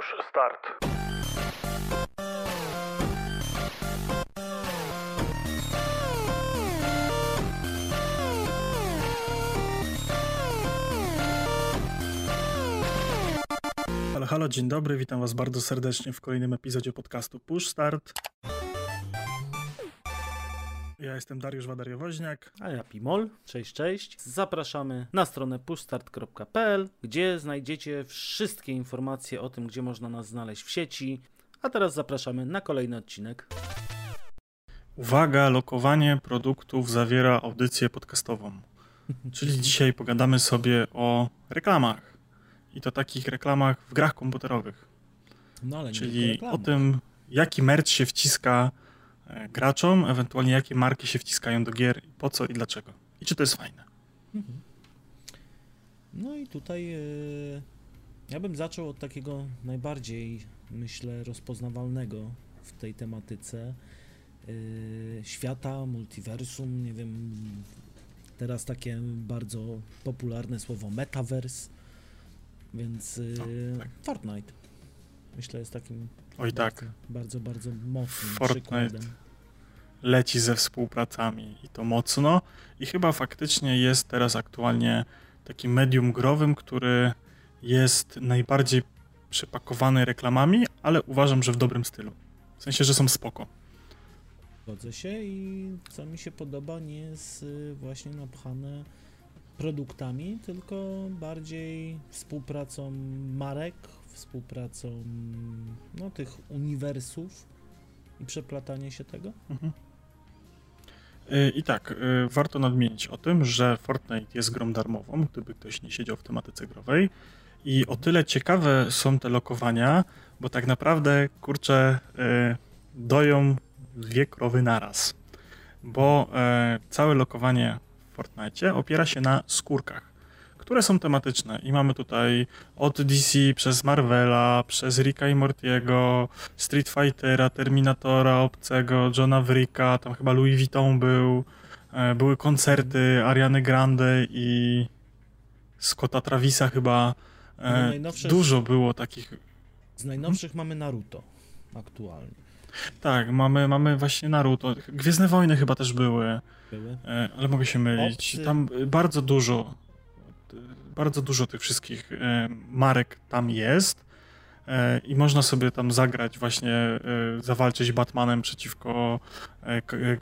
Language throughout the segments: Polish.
Push Start. Halo, dzień dobry, witam was bardzo serdecznie w kolejnym epizodzie podcastu Push Start. Ja jestem Dariusz Wadariowoźniak. A ja Pimol, cześć, cześć. Zapraszamy na stronę pushstart.pl, gdzie znajdziecie wszystkie informacje o tym, gdzie można nas znaleźć w sieci. A teraz zapraszamy na kolejny odcinek. Uwaga, lokowanie produktów zawiera audycję podcastową. Czyli dzisiaj pogadamy sobie o reklamach. I to takich reklamach w grach komputerowych. No ale Czyli o tym, jaki merch się wciska graczom, ewentualnie jakie marki się wciskają do gier, po co i dlaczego. I czy to jest fajne. No i tutaj e, ja bym zaczął od takiego najbardziej, myślę, rozpoznawalnego w tej tematyce e, świata, multiversum, nie wiem, teraz takie bardzo popularne słowo metaverse, więc e, No, tak. Fortnite myślę jest takim Oj tak, bardzo, bardzo, bardzo mocnym Fortnite. przykładem. leci ze współpracami i to mocno. I chyba faktycznie jest teraz aktualnie takim medium growym, który jest najbardziej przepakowany reklamami, ale uważam, że w dobrym stylu. W sensie, że są spoko. Zgodzę się i co mi się podoba, nie jest y, właśnie napchane produktami, tylko bardziej współpracą marek, współpracą no, tych uniwersów i przeplatanie się tego. Mhm. Y, I tak, y, warto nadmienić o tym, że Fortnite jest grą darmową, gdyby ktoś nie siedział w tematyce growej. I o tyle ciekawe są te lokowania, bo tak naprawdę, kurczę, y, doją dwie krowy naraz. Bo e, całe lokowanie w Fortnite opiera się na skórkach, które są tematyczne. I mamy tutaj od DC przez Marvela, przez Ricka i Mortiego, Street Fightera, Terminatora, Obcego, Johna Wricka, tam chyba Louis Vuitton był, e, były koncerty Ariany Grande i Scotta Travisa chyba. No, E, najnowsze- Dużo było takich. Z najnowszych mamy Naruto aktualnie. Tak, mamy, mamy właśnie Naruto. Gwiezdne Wojny chyba też były, Były. e, ale mogę się mylić. Obcy. Tam bardzo dużo, bardzo dużo tych wszystkich e, marek tam jest. E, I można sobie tam zagrać, właśnie e, zawalczyć Batmanem przeciwko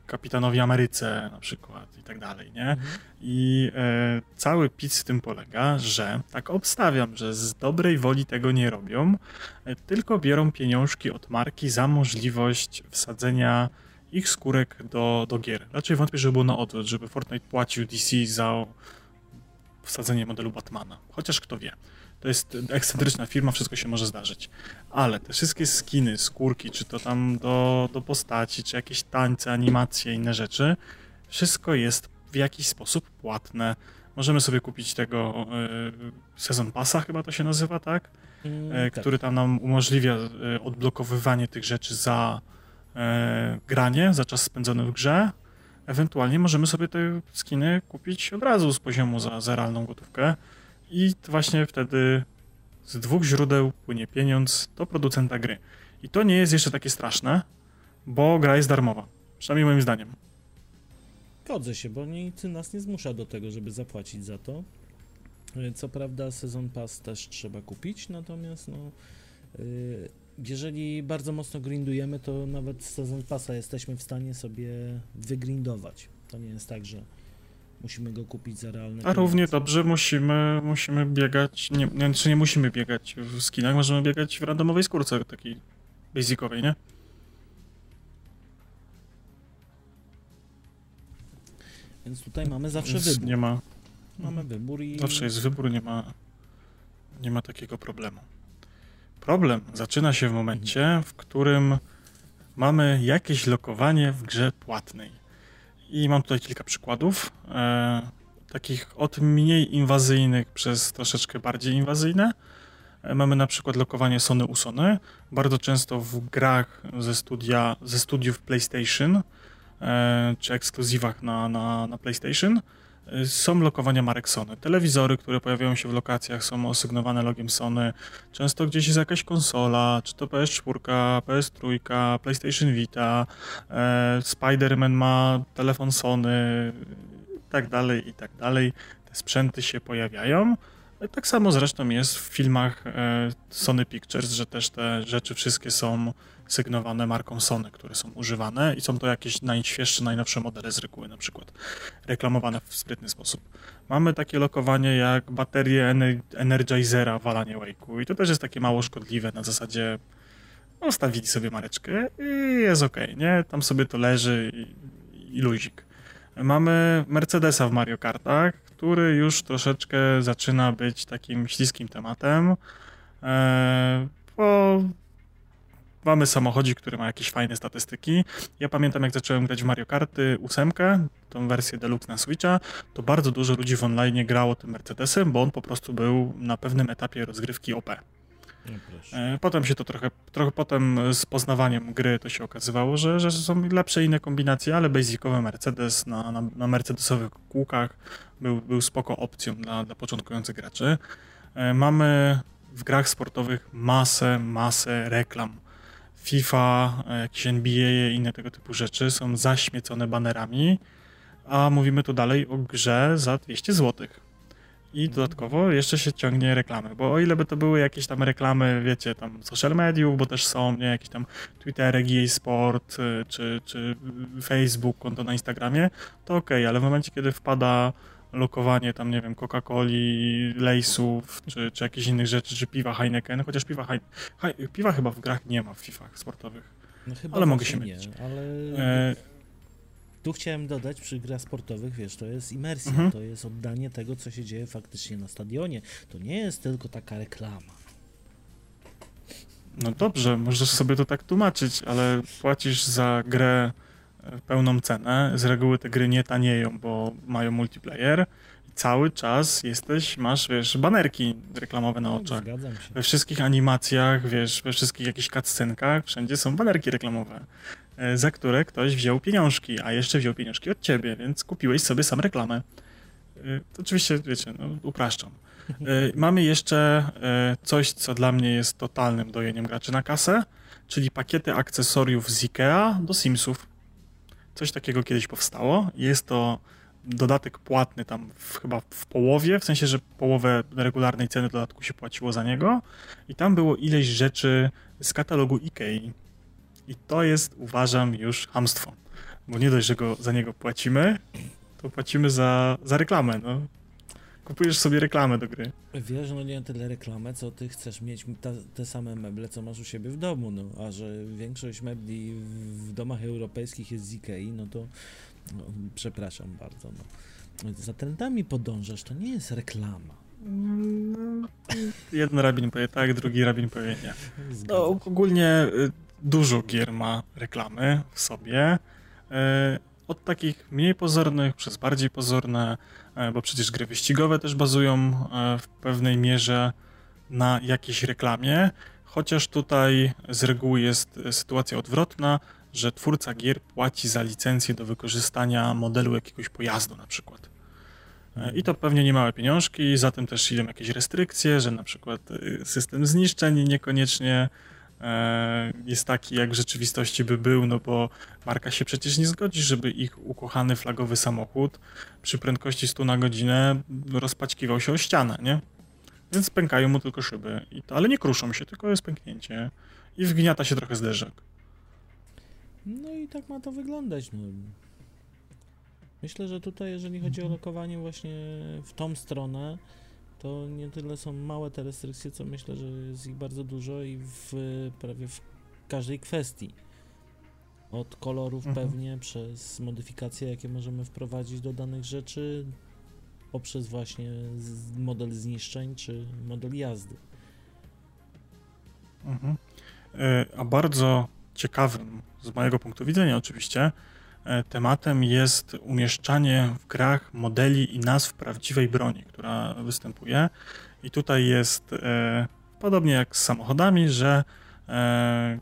Kapitanowi Ameryce na przykład i tak dalej, nie? Mhm. I cały pic w tym polega, że tak obstawiam, że z dobrej woli tego nie robią, tylko biorą pieniążki od marki za możliwość wsadzenia ich skórek do, do gier. Raczej wątpię, żeby było na odwrót, żeby Fortnite płacił DC za wsadzenie modelu Batmana. Chociaż kto wie. To jest ekscentryczna firma, wszystko się może zdarzyć. Ale te wszystkie skiny, skórki, czy to tam do, do postaci, czy jakieś tańce, animacje, inne rzeczy, wszystko jest w jakiś sposób płatne. Możemy sobie kupić tego y, Sezon Passa, chyba to się nazywa, tak? Mm, E, tak. który tam nam umożliwia e, odblokowywanie tych rzeczy za e, granie, za czas spędzony w grze. Ewentualnie możemy sobie te skiny kupić od razu z poziomu za, za realną gotówkę i właśnie wtedy z dwóch źródeł płynie pieniądz do producenta gry. I to nie jest jeszcze takie straszne, bo gra jest darmowa. Przynajmniej moim zdaniem. Zgodzę się, bo nic nas nie zmusza do tego, żeby zapłacić za to. Co prawda sezon pass też trzeba kupić, natomiast no, y, jeżeli bardzo mocno grindujemy, to nawet z sezon passa jesteśmy w stanie sobie wygrindować. To nie jest tak, że musimy go kupić za realne A równie dobrze musimy, musimy biegać, nie, nie, czy nie musimy biegać w skinach, możemy biegać w randomowej skórce takiej basicowej, nie? Więc tutaj mamy zawsze Więc wybór. Nie ma, Mamy wybór i zawsze jest wybór, nie ma, nie ma takiego problemu. Problem zaczyna się w momencie, w którym mamy jakieś lokowanie w grze płatnej. I mam tutaj kilka przykładów, e, takich od mniej inwazyjnych przez troszeczkę bardziej inwazyjne. E, Mamy na przykład lokowanie Sony u Sony. Bardzo często w grach ze, studia, ze studiów PlayStation e, czy ekskluzywach na, na, na PlayStation Są lokowania marek Sony. Telewizory, które pojawiają się w lokacjach, są osygnowane logiem Sony. Często gdzieś jest jakaś konsola, czy to PS4, PS3, PlayStation Vita, e, Spider-Man ma telefon Sony, i tak dalej, i tak dalej. Te sprzęty się pojawiają. E, Tak samo zresztą jest w filmach e, Sony Pictures, że też te rzeczy wszystkie są sygnowane marką Sony, które są używane i są to jakieś najświeższe, najnowsze modele z reguły na przykład, reklamowane w sprytny sposób. Mamy takie lokowanie jak baterie ener- Energizera w Alanie Wake'u i to też jest takie mało szkodliwe na zasadzie no, stawili sobie mareczkę i jest okej, nie? Tam sobie to leży i, i luzik. Mamy Mercedesa w Mario Kartach, który już troszeczkę zaczyna być takim śliskim tematem, e, bo mamy samochodzik, który ma jakieś fajne statystyki. Ja pamiętam, jak zacząłem grać w Mario Karty 8, tą wersję Deluxe na Switcha, to bardzo dużo ludzi w online grało tym Mercedesem, bo on po prostu był na pewnym etapie rozgrywki OP. E, Potem się to trochę, trochę potem z poznawaniem gry to się okazywało, że, że są lepsze inne kombinacje, ale basicowy Mercedes na, na, na mercedesowych kółkach był, był spoko opcją dla, dla początkujących graczy. E, Mamy w grach sportowych masę, masę reklam. FIFA, e, jakieś NBA i inne tego typu rzeczy są zaśmiecone banerami, a mówimy tu dalej o grze za 200 złotych. I dodatkowo jeszcze się ciągnie reklamy, bo o ile by to były jakieś tam reklamy, wiecie, tam social mediów, bo też są, nie, jakieś tam Twitterek, EA Sport, y, czy, czy Facebook, konto na Instagramie, to okej, ale w momencie, kiedy wpada lokowanie tam, nie wiem, Coca-Coli, Lejsów, czy, czy jakichś innych rzeczy, czy piwa Heineken, chociaż piwa, Heine- Hei- piwa chyba w grach nie ma w fifach sportowych. No chyba ale mogę się nie, mylić. ale E, tu chciałem dodać przy grach sportowych, wiesz, to jest imersja, Mhm. to jest oddanie tego, co się dzieje faktycznie na stadionie. To nie jest tylko taka reklama. No dobrze, możesz sobie to tak tłumaczyć, ale płacisz za grę pełną cenę. Z reguły te gry nie tanieją, bo mają multiplayer. Cały czas jesteś, masz, wiesz, banerki reklamowe na oczach. Zgadzam się. We wszystkich animacjach, wiesz, we wszystkich jakichś cutscenkach, wszędzie są banerki reklamowe, e, za które ktoś wziął pieniążki, a jeszcze wziął pieniążki od ciebie, więc kupiłeś sobie sam reklamę. E, To oczywiście, wiecie, no, upraszczam. E, Mamy jeszcze coś, co dla mnie jest totalnym dojeniem graczy na kasę, czyli pakiety akcesoriów z IKEA do Simsów. Coś takiego kiedyś powstało. Jest to dodatek płatny tam w, chyba w połowie, w sensie, że połowę regularnej ceny dodatku się płaciło za niego i tam było ileś rzeczy z katalogu IKEA. I to jest, uważam, już hamstwo. Bo nie dość, że go, za niego płacimy, to płacimy za, za reklamę. No. Kupujesz sobie reklamę do gry. Wiesz, no nie tyle reklamę, co ty chcesz mieć ta, te same meble, co masz u siebie w domu, no, a że większość mebli w, domach europejskich jest z Ikei, no to no, przepraszam bardzo, no. Za trendami podążasz, to nie jest reklama. Jeden rabin powie tak, drugi rabin powie nie. No, ogólnie y, dużo gier ma reklamy w sobie. Od takich mniej pozornych przez bardziej pozorne, e, bo przecież gry wyścigowe też bazują e, w pewnej mierze na jakiejś reklamie, chociaż tutaj z reguły jest e, sytuacja odwrotna, że twórca gier płaci za licencję do wykorzystania modelu jakiegoś pojazdu na przykład. I to pewnie nie małe pieniążki, zatem też idą jakieś restrykcje, że na przykład system zniszczeń niekoniecznie jest taki, jak w rzeczywistości by był, no bo marka się przecież nie zgodzi, żeby ich ukochany flagowy samochód przy prędkości 100 na godzinę rozpaćkiwał się o ścianę, nie? Więc pękają mu tylko szyby, I to, ale nie kruszą się, tylko jest pęknięcie i wgniata się trochę zderzak. No i tak ma to wyglądać. No. Myślę, że tutaj, jeżeli chodzi o lokowanie właśnie w tą stronę, to nie tyle są małe te restrykcje, co myślę, że jest ich bardzo dużo i w prawie w każdej kwestii. Od kolorów Mhm. pewnie, przez modyfikacje, jakie możemy wprowadzić do danych rzeczy, poprzez właśnie model zniszczeń czy model jazdy. Mhm. E, A bardzo ciekawym, z mojego punktu widzenia oczywiście, tematem jest umieszczanie w grach modeli i nazw prawdziwej broni, która występuje. I tutaj jest e, podobnie jak z samochodami, że e,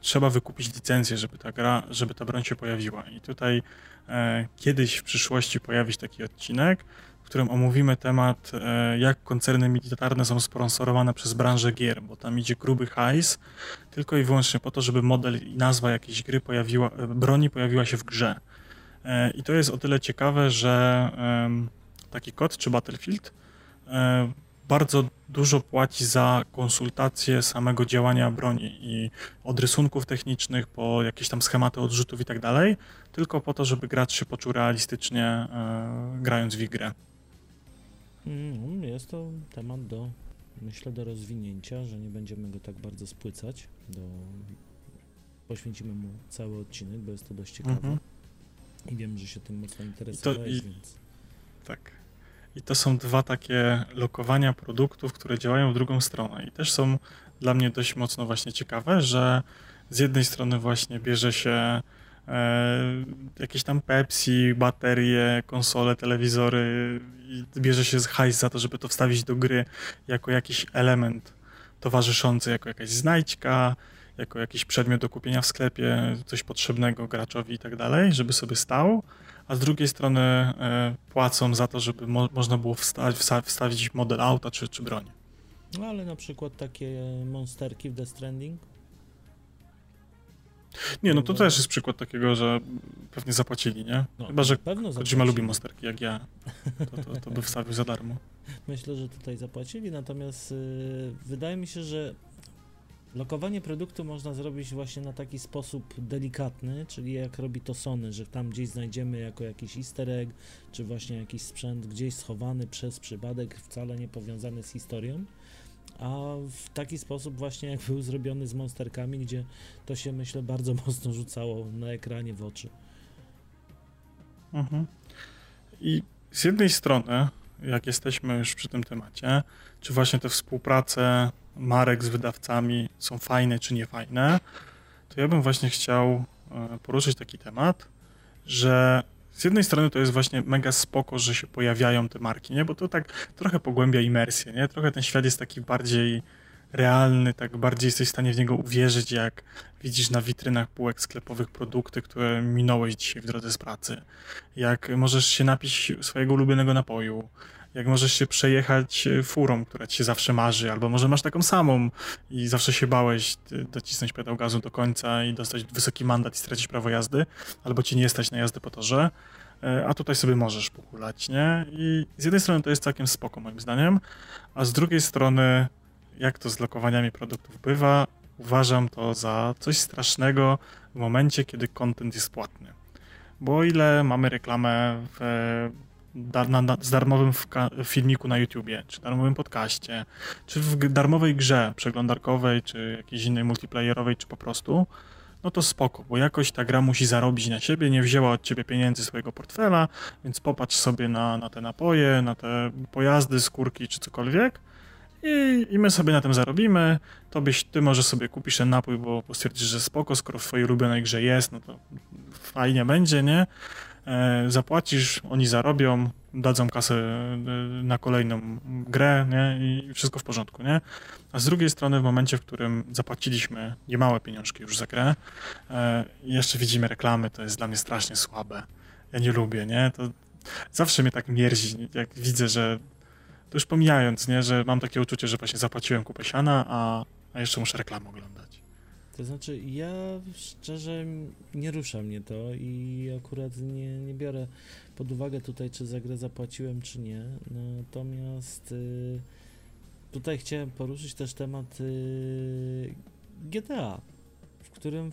trzeba wykupić licencję, żeby ta gra, żeby ta broń się pojawiła. I tutaj e, kiedyś w przyszłości pojawi się taki odcinek, którym omówimy temat, e, jak koncerny militarne są sponsorowane przez branżę gier, bo tam idzie gruby hajs, tylko i wyłącznie po to, żeby model i nazwa jakiejś gry pojawiła, e, broni pojawiła się w grze. E, I to jest o tyle ciekawe, że taki kod czy Battlefield bardzo dużo płaci za konsultację samego działania broni i od rysunków technicznych po jakieś tam schematy odrzutów i tak dalej, tylko po to, żeby gracz się poczuł realistycznie grając w grę. Mm, jest to temat do, myślę, do rozwinięcia, że nie będziemy go tak bardzo spłycać. Do... Poświęcimy mu cały odcinek, bo jest to dość ciekawe. Mhm. I wiem, że się tym mocno interesowałeś, i, więc... Tak. I to są dwa takie lokowania produktów, które działają w drugą stronę. I też są dla mnie dość mocno właśnie ciekawe, że z jednej strony właśnie bierze się jakieś tam Pepsi, baterie, konsole, telewizory i bierze się hajs za to, żeby to wstawić do gry jako jakiś element towarzyszący, jako jakaś znajdźka, jako jakiś przedmiot do kupienia w sklepie, coś potrzebnego graczowi i tak dalej, żeby sobie stał, a z drugiej strony e, płacą za to, żeby mo można było wsta wstawić model auta czy, czy broń. No ale na przykład takie monsterki w The Stranding? Nie, no to też jest przykład takiego, że pewnie zapłacili, nie? No, Chyba, że Kojima lubi monsterki, jak ja, to, to, to by wstawił za darmo. Myślę, że tutaj zapłacili, natomiast yy, wydaje mi się, że Lokowanie produktu można zrobić właśnie na taki sposób delikatny, czyli jak robi to Sony, że tam gdzieś znajdziemy jako jakiś easter egg, czy właśnie jakiś sprzęt gdzieś schowany przez przypadek, wcale nie powiązany z historią. A w taki sposób właśnie jak był zrobiony z monsterkami, gdzie to się myślę bardzo mocno rzucało na ekranie w oczy. Mhm. I z jednej strony, jak jesteśmy już przy tym temacie, czy właśnie te współprace marek z wydawcami są fajne czy niefajne, to ja bym właśnie chciał e, poruszyć taki temat, że z jednej strony to jest właśnie mega spoko, że się pojawiają te marki, nie? Bo to tak trochę pogłębia imersję, nie? Trochę ten świat jest taki bardziej realny, tak bardziej jesteś w stanie w niego uwierzyć, jak widzisz na witrynach półek sklepowych produkty, które minąłeś dzisiaj w drodze z pracy. Jak możesz się napić swojego ulubionego napoju, jak możesz się przejechać e, furą, która ci się zawsze marzy, albo może masz taką samą i zawsze się bałeś docisnąć pedał gazu do końca i dostać wysoki mandat i stracić prawo jazdy, albo ci nie stać na jazdę po torze, e, a tutaj sobie możesz pokulać, nie? I z jednej strony to jest całkiem spoko moim zdaniem, a z drugiej strony, jak to z lokowaniami produktów bywa, uważam to za coś strasznego w momencie, kiedy content jest płatny. Bo o ile mamy reklamę w dar, na, na, z darmowym filmiku na YouTubie, czy darmowym podcaście, czy w darmowej grze przeglądarkowej, czy jakiejś innej multiplayerowej, czy po prostu, no to spoko, bo jakoś ta gra musi zarobić na siebie, nie wzięła od ciebie pieniędzy swojego portfela, więc popatrz sobie na, na te napoje, na te pojazdy, skórki czy cokolwiek i, i my sobie na tym zarobimy. To byś, ty może sobie kupisz ten napój, bo, stwierdzisz, że spoko, skoro w twojej ulubionej grze jest, no to fajnie będzie, nie? E, zapłacisz, oni zarobią, dadzą kasę e, na kolejną grę, nie? I wszystko w porządku, nie? A z drugiej strony w momencie, w którym zapłaciliśmy niemałe pieniążki już za grę, e, jeszcze widzimy reklamy, to jest dla mnie strasznie słabe. Ja nie lubię, nie? To zawsze mnie tak mierzi, jak widzę, że to już pomijając, nie? Że mam takie uczucie, że właśnie zapłaciłem kupę siana, a, a jeszcze muszę reklamę oglądać. To znaczy, ja szczerze nie rusza mnie to i akurat nie, nie biorę pod uwagę tutaj, czy za grę zapłaciłem, czy nie. Natomiast y, tutaj chciałem poruszyć też temat y, GTA, w którym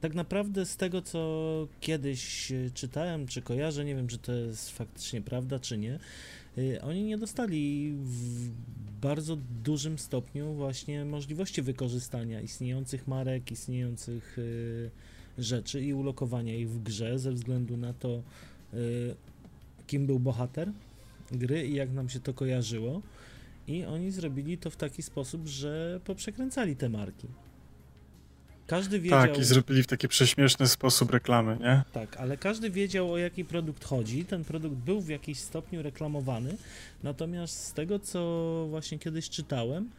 tak naprawdę z tego, co kiedyś czytałem, czy kojarzę, nie wiem, czy to jest faktycznie prawda, czy nie, oni nie dostali w bardzo dużym stopniu właśnie możliwości wykorzystania istniejących marek, istniejących y, rzeczy i ulokowania ich w grze ze względu na to, y, kim był bohater gry i jak nam się to kojarzyło. I oni zrobili to w taki sposób, że poprzekręcali te marki. Każdy wiedział... Tak, i zrobili w taki prześmieszny sposób reklamy, nie? Tak, ale każdy wiedział o jaki produkt chodzi. Ten produkt był w jakiś stopniu reklamowany. Natomiast z tego, co właśnie kiedyś czytałem,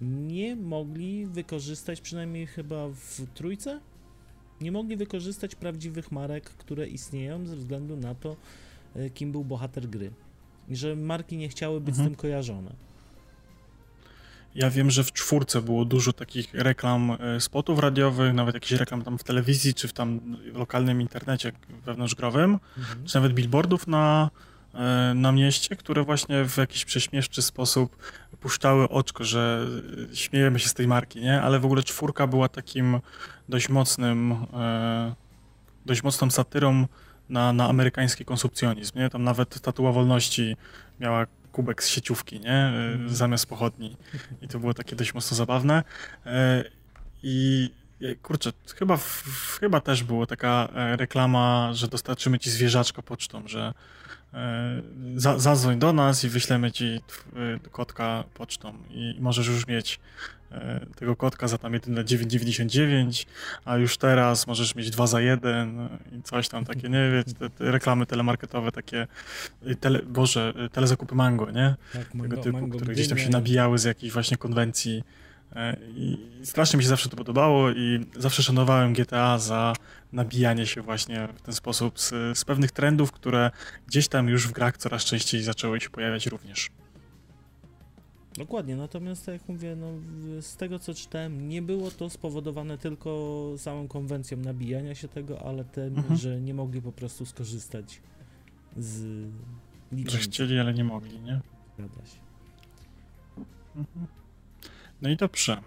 nie mogli wykorzystać, przynajmniej chyba w trójce, nie mogli wykorzystać prawdziwych marek, które istnieją ze względu na to, e, kim był bohater gry. I że marki nie chciały być Mhm. z tym kojarzone. Ja wiem, że w czwórce było dużo takich reklam e, spotów radiowych, nawet jakichś reklam tam w telewizji, czy w tam lokalnym internecie wewnątrzgrowym, Mhm. czy nawet billboardów na, e, na mieście, które właśnie w jakiś prześmieszczy sposób puszczały oczko, że e, śmiejemy się z tej marki, nie? Ale w ogóle czwórka była takim dość mocnym, dość mocną satyrą na, na amerykański konsumpcjonizm, nie? Tam nawet Tatuła Wolności miała kubek z sieciówki, nie? E, Mhm. Zamiast pochodni. I to było takie dość mocno zabawne. E, I e, kurczę, chyba, chyba też była taka reklama, że dostarczymy ci zwierzaczka pocztą, że za, zadzwoń do nas i wyślemy ci e, kotka pocztą i możesz już mieć e, tego kotka za tam jedyne 9,99, a już teraz możesz mieć dwa za jeden i coś tam takie, nie wiecie, te, te reklamy telemarketowe takie, e, tele, boże, e, telezakupy mango, nie? Tak, tego mango, typu, mango które gdzieś tam się nabijały z jakichś właśnie konwencji. E, I strasznie mi się zawsze to podobało i zawsze szanowałem GTA za nabijanie się właśnie w ten sposób z, z pewnych trendów, które gdzieś tam już w grach coraz częściej zaczęły się pojawiać również. Dokładnie, natomiast tak jak mówię, no, z tego co czytałem, nie było to spowodowane tylko samą konwencją nabijania się tego, ale tym, Mhm. że nie mogli po prostu skorzystać z Że licencji. chcieli, ale nie mogli, nie? Zgadza się. Mhm. No i dobrze.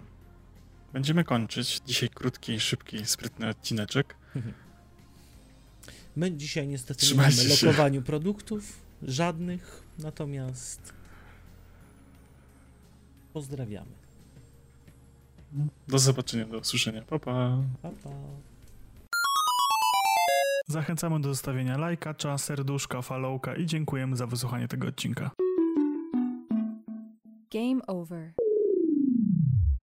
Będziemy kończyć. Dzisiaj krótki, szybki, sprytny odcineczek. My dzisiaj niestety nie Trzymajcie mamy się. lokowaniu produktów, żadnych, natomiast pozdrawiamy. Do zobaczenia, do usłyszenia. Pa, pa. Pa, pa. Zachęcamy do zostawienia lajka, cza, serduszka, followka i dziękujemy za wysłuchanie tego odcinka. Game over.